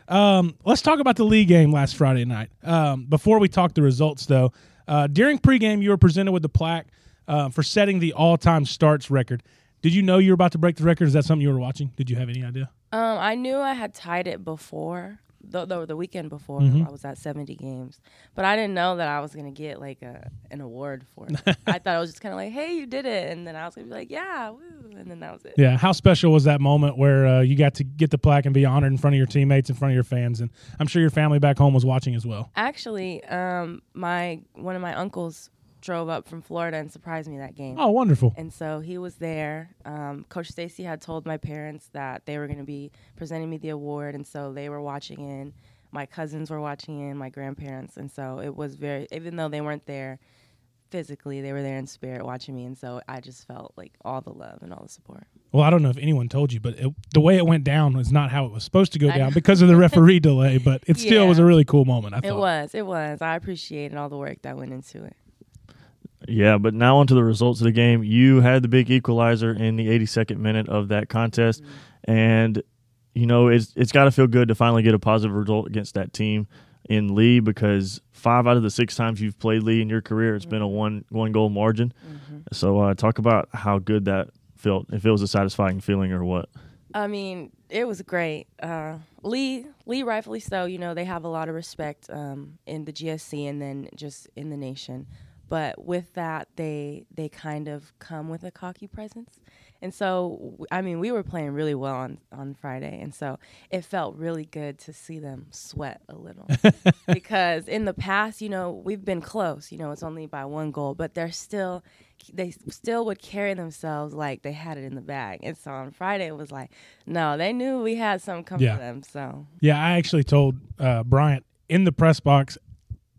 um, let's talk about the league game last Friday night. Um, before we talk the results, though, uh, during pregame, you were presented with the plaque uh, for setting the all-time starts record. Did you know you were about to break the record? Is that something you were watching? Did you have any idea? Um, I knew I had tied it before. The, the, the weekend before Mhm. I was at 70 games, but I didn't know that I was gonna get like a an award for it. I thought it was just kind of like, "Hey, you did it," and then I was gonna be like, "Yeah, woo," and then that was it. Yeah. How special was that moment where uh, you got to get the plaque and be honored in front of your teammates, in front of your fans, and I'm sure your family back home was watching as well. Actually, um, my one of my uncles drove up from Florida and surprised me that game. Oh, wonderful. And so he was there. Um, Coach Stacey had told my parents that they were going to be presenting me the award, and so they were watching in. My cousins were watching in, my grandparents, and so it was very. Even though they weren't there physically, they were there in spirit watching me, and so I just felt like all the love and all the support. Well, I don't know if anyone told you, but it, the way it went down was not how it was supposed to go down because of the referee delay. But it still Yeah. was a really cool moment. I thought. It was, it was. I appreciated all the work that went into it. Yeah, but now onto the results of the game. You had the big equalizer in the 82nd minute of that contest, and you know it's it's got to feel good to finally get a positive result against that team in Lee because five out of the six times you've played Lee in your career, it's been a one one goal margin. So uh, talk about how good that felt. If it was a satisfying feeling or what. I mean, it was great. Uh, Lee, Lee, rightfully so. You know, they have a lot of respect um, in the GSC and then just in the nation. But with that, they they kind of come with a cocky presence, and so i mean, we were playing really well on on Friday, and so it felt really good to see them sweat a little because in the past, you know, we've been close. You know, it's only by one goal, but they're still they still would carry themselves like they had it in the bag. And so on Friday, it was like, no, they knew we had something coming Yeah. for them. So Yeah, I actually told uh, Bryant in the press box.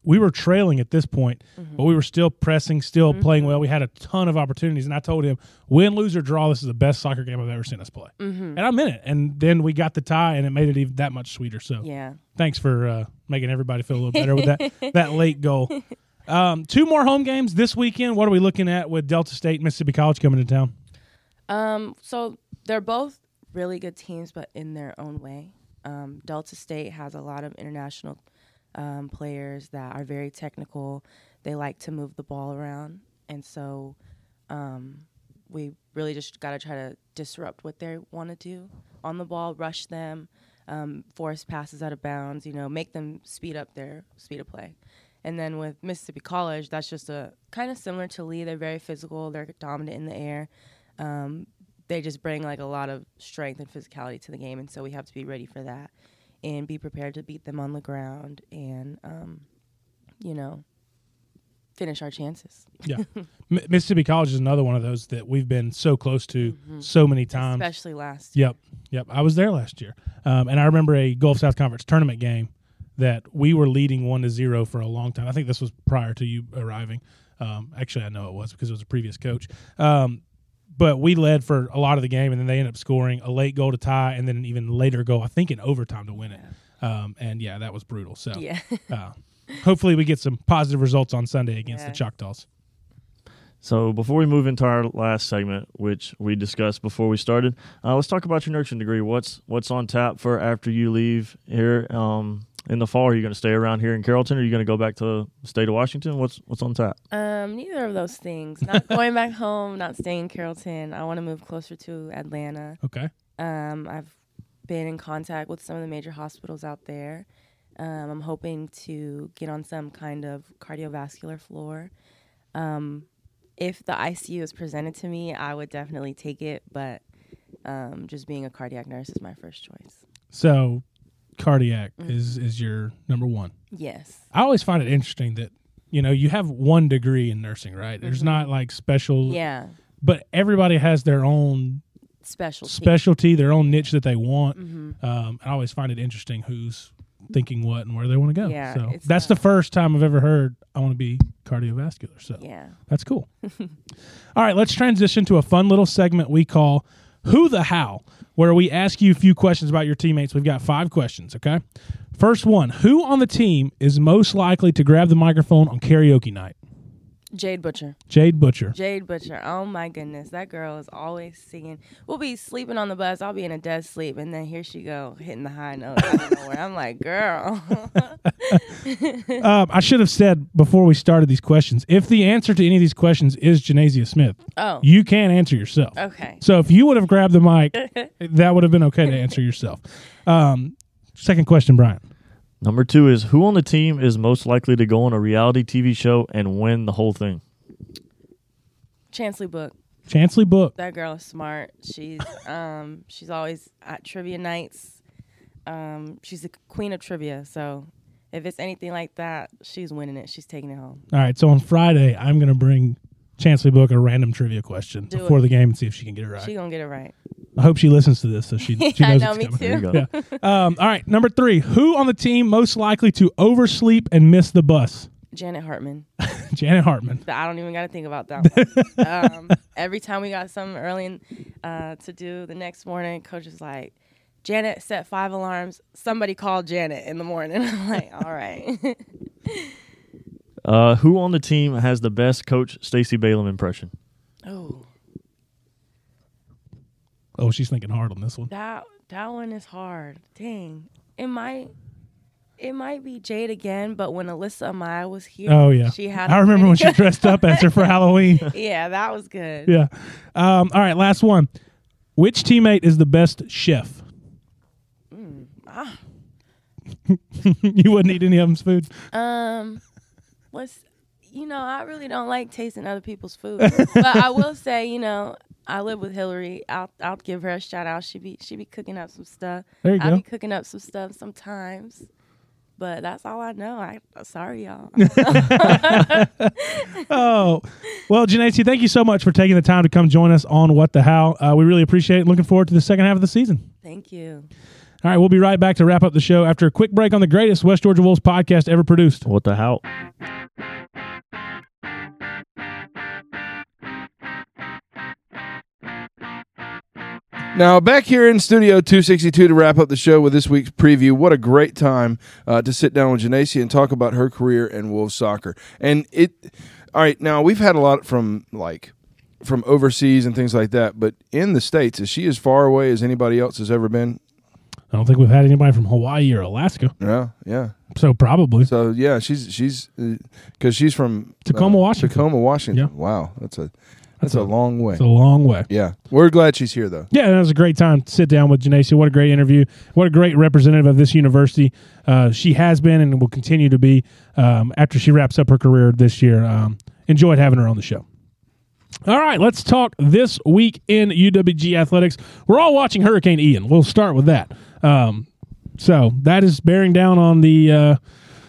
We were trailing at this point, Mm-hmm. but we were still pressing, still playing well. We had a ton of opportunities, and I told him, "Win, lose, or draw, this is the best soccer game I've ever seen us play." Mm-hmm. And I'm in it. And then we got the tie, and it made it even that much sweeter. So yeah, thanks for uh, making everybody feel a little better with that that late goal. Um, two more home games this weekend. What are we looking at with Delta State, Mississippi College coming to town? Um, so they're both really good teams, but in their own way. Um, Delta State has a lot of international um, players that are very technical. They like to move the ball around, and so um, we really just got to try to disrupt what they want to do on the ball, rush them, um, force passes out of bounds. You know, make them speed up their speed of play. And then with Mississippi College, that's just a kind of similar to Lee. They're very physical. They're dominant in the air. Um, they just bring like a lot of strength and physicality to the game, and so we have to be ready for that and be prepared to beat them on the ground and, um, you know, finish our chances. Yeah, M- Mississippi College is another one of those that we've been so close to so many times. Especially last year. Yep, yep. I was there last year, um, and I remember a Gulf South Conference tournament game that we were leading one to zero for a long time. I think this was prior to you arriving. Um, actually, I know it was because it was a previous coach. Um, but we led for a lot of the game, and then they ended up scoring a late goal to tie, and then an even later goal, I think, in overtime to win it. Um, and yeah, that was brutal. So Yeah. uh, hopefully, we get some positive results on Sunday against Yeah. the Choctaws. So before we move into our last segment, which we discussed before we started, uh, let's talk about your nursing degree. What's what's on tap for after you leave here um, in the fall? Are you going to stay around here in Carrollton, or are you going to go back to the state of Washington? What's what's on tap? Um, neither of those things. Not going back home, not staying in Carrollton. I want to move closer to Atlanta. Okay. Um, I've been in contact with some of the major hospitals out there. Um, I'm hoping to get on some kind of cardiovascular floor. Um, if the ICU is presented to me, I would definitely take it, but um, just being a cardiac nurse is my first choice. So, cardiac Mm-hmm. is is your number one. Yes. I always find it interesting that you know you have one degree in nursing, right? There's not like special, Mm-hmm. Yeah. but everybody has their own Specialty. specialty, their own niche that they want. Mm-hmm. Um, I always find it interesting who's thinking what and where they want to go. Yeah, so that's not- the first time I've ever heard I want to be cardiovascular. So yeah. that's cool. All right, let's transition to a fun little segment we call Who the Howl, where we ask you a few questions about your teammates. We've got five questions, okay? First one Who on the team is most likely to grab the microphone on karaoke night? Jade Butcher. Jade Butcher. Jade Butcher. Oh my goodness, that girl is always singing. We'll be sleeping on the bus. I'll be in a dead sleep, and then here she go hitting the high note. I'm like, girl. Um, I should have said before we started these questions if the answer to any of these questions is Janacia Smith, oh, you can't answer yourself. okay. So if you would have grabbed the mic, that would have been okay to answer yourself. Um, second question, Brian. Number two is who on the team is most likely to go on a reality TV show and win the whole thing? Chansley Book. Chansley Book. That girl is smart. She's um she's always at trivia nights. Um, she's the queen of trivia. So if it's anything like that, she's winning it. She's taking it home. All right. So on Friday, I'm going to bring Chansley Book a random trivia question Do before it. the game and see if she can get it right. She gonna get it right. I hope she listens to this so she, she I knows know, me coming. There you too. go. Yeah. Um, all right. Number three. Who on the team most likely to oversleep and miss the bus? Janet Hartman. Janet Hartman. I don't even got to think about that one. um, every time we got something early in, uh, to do the next morning, coach is like, Janet set five alarms. Somebody called Janet in the morning. I'm like, all right. Uh, who on the team has the best Coach Stacey Balaam impression? oh, Oh, she's thinking hard on this one. that that one is hard. Dang, it might it might be Jade again. But when Alyssa Amaya was here, Oh yeah. she had. I remember when she dressed up as her for Halloween. yeah, that was good. Yeah. Um, all right, last one. Which teammate is the best chef? ah. you wouldn't eat any of them's food. Um, what's you know, I really don't like tasting other people's food, but I will say, you know, I live with Hillary. I'll I'll give her a shout out. She be she be cooking up some stuff. There you I go. be cooking up some stuff sometimes, but that's all I know. I sorry y'all. Oh, well, Janae, thank you so much for taking the time to come join us on What the Howl. Uh, we really appreciate it. Looking forward to the second half of the season. Thank you. All right, we'll be right back to wrap up the show after a quick break on the greatest West Georgia Wolves podcast ever produced. What the Howl? Now, back here in Studio 262 to wrap up the show with this week's preview. What a great time uh, to sit down with Janacia and talk about her career in Wolves soccer. And it, all right, now we've had a lot from like from overseas and things like that, but in the States, is she as far away as anybody else has ever been? I don't think we've had anybody from Hawaii or Alaska, Yeah, yeah. so probably. So yeah, she's she's because she's from Tacoma, uh, Washington. Tacoma, Washington. Yeah. Wow, that's a that's, a- long way. It's a long way. yeah, we're glad she's here though. Yeah, that was a great time to sit down with Janacia. What a great interview. What a great representative of this university. Uh, she has been and will continue to be um, after she wraps up her career this year. Um, enjoyed having her on the show. All right, let's talk this week in UWG athletics. We're all watching Hurricane Ian. We'll start with that. Um, so that is bearing down on the uh,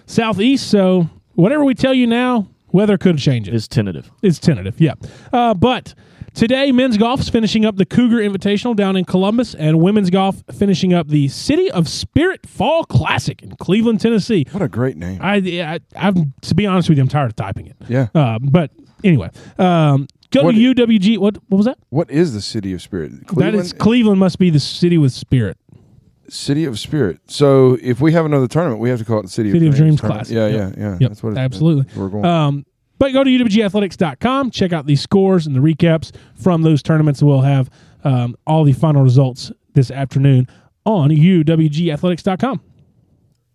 southeast. So whatever we tell you now, weather could change it. It's tentative. It's tentative, yeah. Uh, but today, men's golf is finishing up the Cougar Invitational down in Columbus, and women's golf finishing up the City of Spirit Fall Classic in Cleveland, Tennessee. What a great name. I, I, I'm to be honest with you, I'm tired of typing it. yeah. Uh, but anyway, um, go What- to UWG. What what was that? What is the city of spirit? That Cleveland? is Cleveland. Must be the city with spirit. City of Spirit. So if we have another tournament, we have to call it the City, City of of Dreams tournament. Classic. Yeah, Yep. yeah, yeah. Yep, That's what it, absolutely. We're going. Um, but go to UWGathletics.com, check out the scores and the recaps from those tournaments. We'll have um, all the final results this afternoon on UWGathletics.com.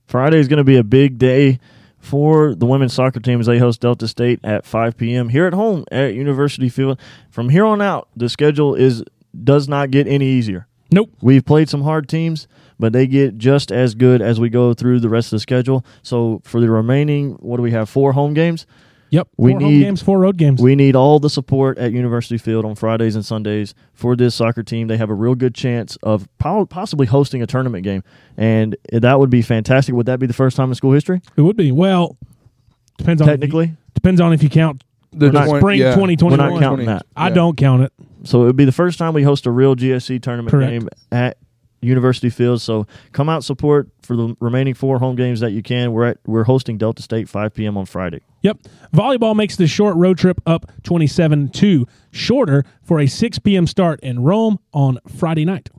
Friday is going to be a big day for the women's soccer team as they host Delta State at 5 p.m. here at home at University Field. From here on out, the schedule is does not get any easier. Nope. We've played some hard teams, but they get just as good as we go through the rest of the schedule. So for the remaining, what do we have? Four home games. Yep. We four home need- games, four road games. We need all the support at University Field on Fridays and Sundays for this soccer team. They have a real good chance of possibly hosting a tournament game, and that would be fantastic. Would that be the first time in school history? it would be. Well, depends on Technically, depends on if you count the spring yeah. 2021. We're not counting that. I Yeah. don't count it. So it would be the first time we host a real GSC tournament Correct. game at University Field. So come out support for the remaining four home games that you can. We're at we're hosting Delta State 5 p.m. on Friday. Yep. Volleyball makes the short road trip up 27 2 shorter for a 6 p.m. start in Rome on Friday night.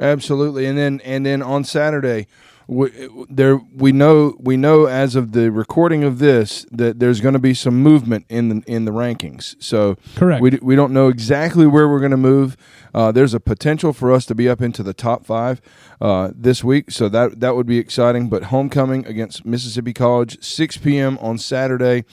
Absolutely, and then and then on Saturday, we, there we know we know as of the recording of this that there's going to be some movement in the in the rankings. So Correct. we we don't know exactly where we're going to move. Uh, there's a potential for us to be up into the top five uh, this week, so that that would be exciting. But homecoming against Mississippi College, 6 p.m. on Saturday.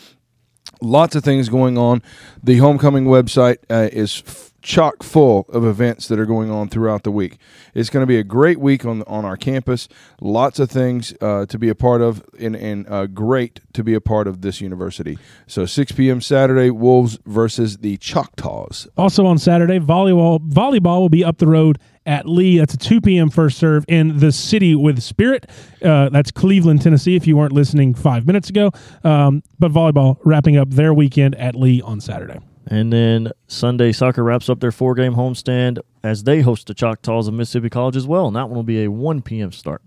Lots of things going on. The homecoming website uh, is f- chock full of events that are going on throughout the week. It's going to be a great week on on our campus. Lots of things uh, to be a part of, and, and uh, great to be a part of this university. So 6 p.m. Saturday, Wolves versus the Choctaws. Also on Saturday, volleyball volleyball will be up the road at Lee. That's a 2 p.m. first serve in the city with spirit. Uh, that's Cleveland, Tennessee. If you weren't listening five minutes ago, um, but volleyball wrapping up their weekend at Lee on Saturday. And then Sunday, soccer wraps up their four game homestand as they host the Choctaws of Mississippi College as well. And that one will be a 1 p.m. start.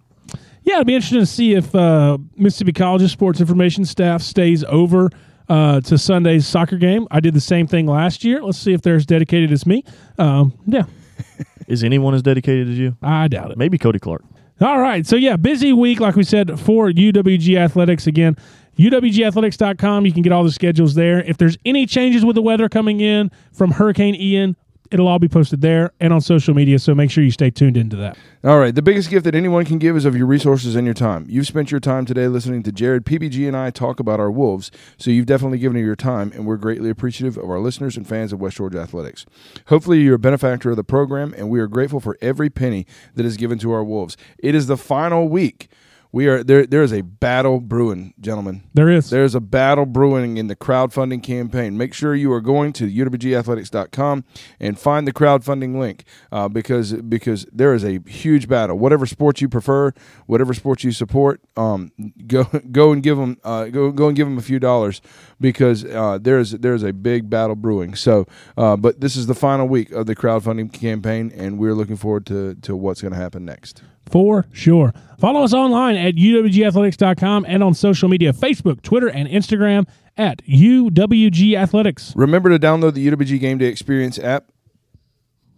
Yeah, it'd be interesting to see if uh, Mississippi College's sports information staff stays over uh, to Sunday's soccer game. I did the same thing last year. Let's see if they're as dedicated as me. Um, yeah, Is anyone as dedicated as you? I doubt it. Maybe Cody Clark. All right. So, yeah, busy week, like we said, for UWG Athletics. Again, UWGathletics.com. You can get all the schedules there. If there's any changes with the weather coming in from Hurricane Ian, it'll all be posted there and on social media. So make sure you stay tuned into that. All right. The biggest gift that anyone can give is of your resources and your time. You've spent your time today listening to Jared, PBG, and I talk about our Wolves, so you've definitely given your time, and we're greatly appreciative of our listeners and fans of West Georgia Athletics. Hopefully, you're a benefactor of the program, and we are grateful for every penny that is given to our Wolves. It is the final week. We are there. There is a battle brewing, gentlemen. There is. There's a battle brewing in the crowdfunding campaign. Make sure you are going to uwgathletics.com and find the crowdfunding link uh, because because there is a huge battle. Whatever sport you prefer, whatever sport you support, um, go go and give them uh, go go and give them a few dollars because uh, there's there's a big battle brewing. So, uh, but this is the final week of the crowdfunding campaign, and we're looking forward to to what's going to happen next. For sure. Follow us online at uwgathletics.com and on social media Facebook, Twitter, and Instagram at UWG Athletics. Remember to download the UWG Game Day Experience app.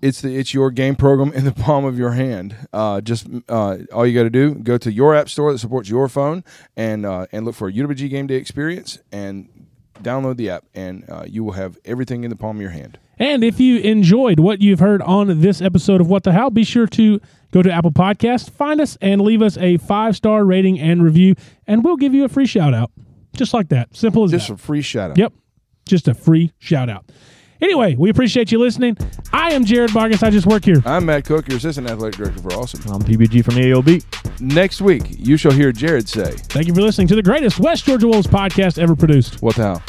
It's the it's your game program in the palm of your hand. Uh, just uh, all you got to do go to your app store that supports your phone and uh, and look for UWG Game Day Experience and download the app, and uh, you will have everything in the palm of your hand. And if you enjoyed what you've heard on this episode of What the Howl, be sure to go to Apple Podcast, find us, and leave us a five star rating and review, and we'll give you a free shout out. Just like that. Simple as that. Just that. a free shout out. Yep. Just a free shout out. Anyway, we appreciate you listening. I am Jared Vargas. I just work here. I'm Matt Cook, your assistant athletic director for Awesome. I'm PBG from the AOB. Next week, you shall hear Jared say, Thank you for listening to the greatest West Georgia Wolves podcast ever produced. What the Howl?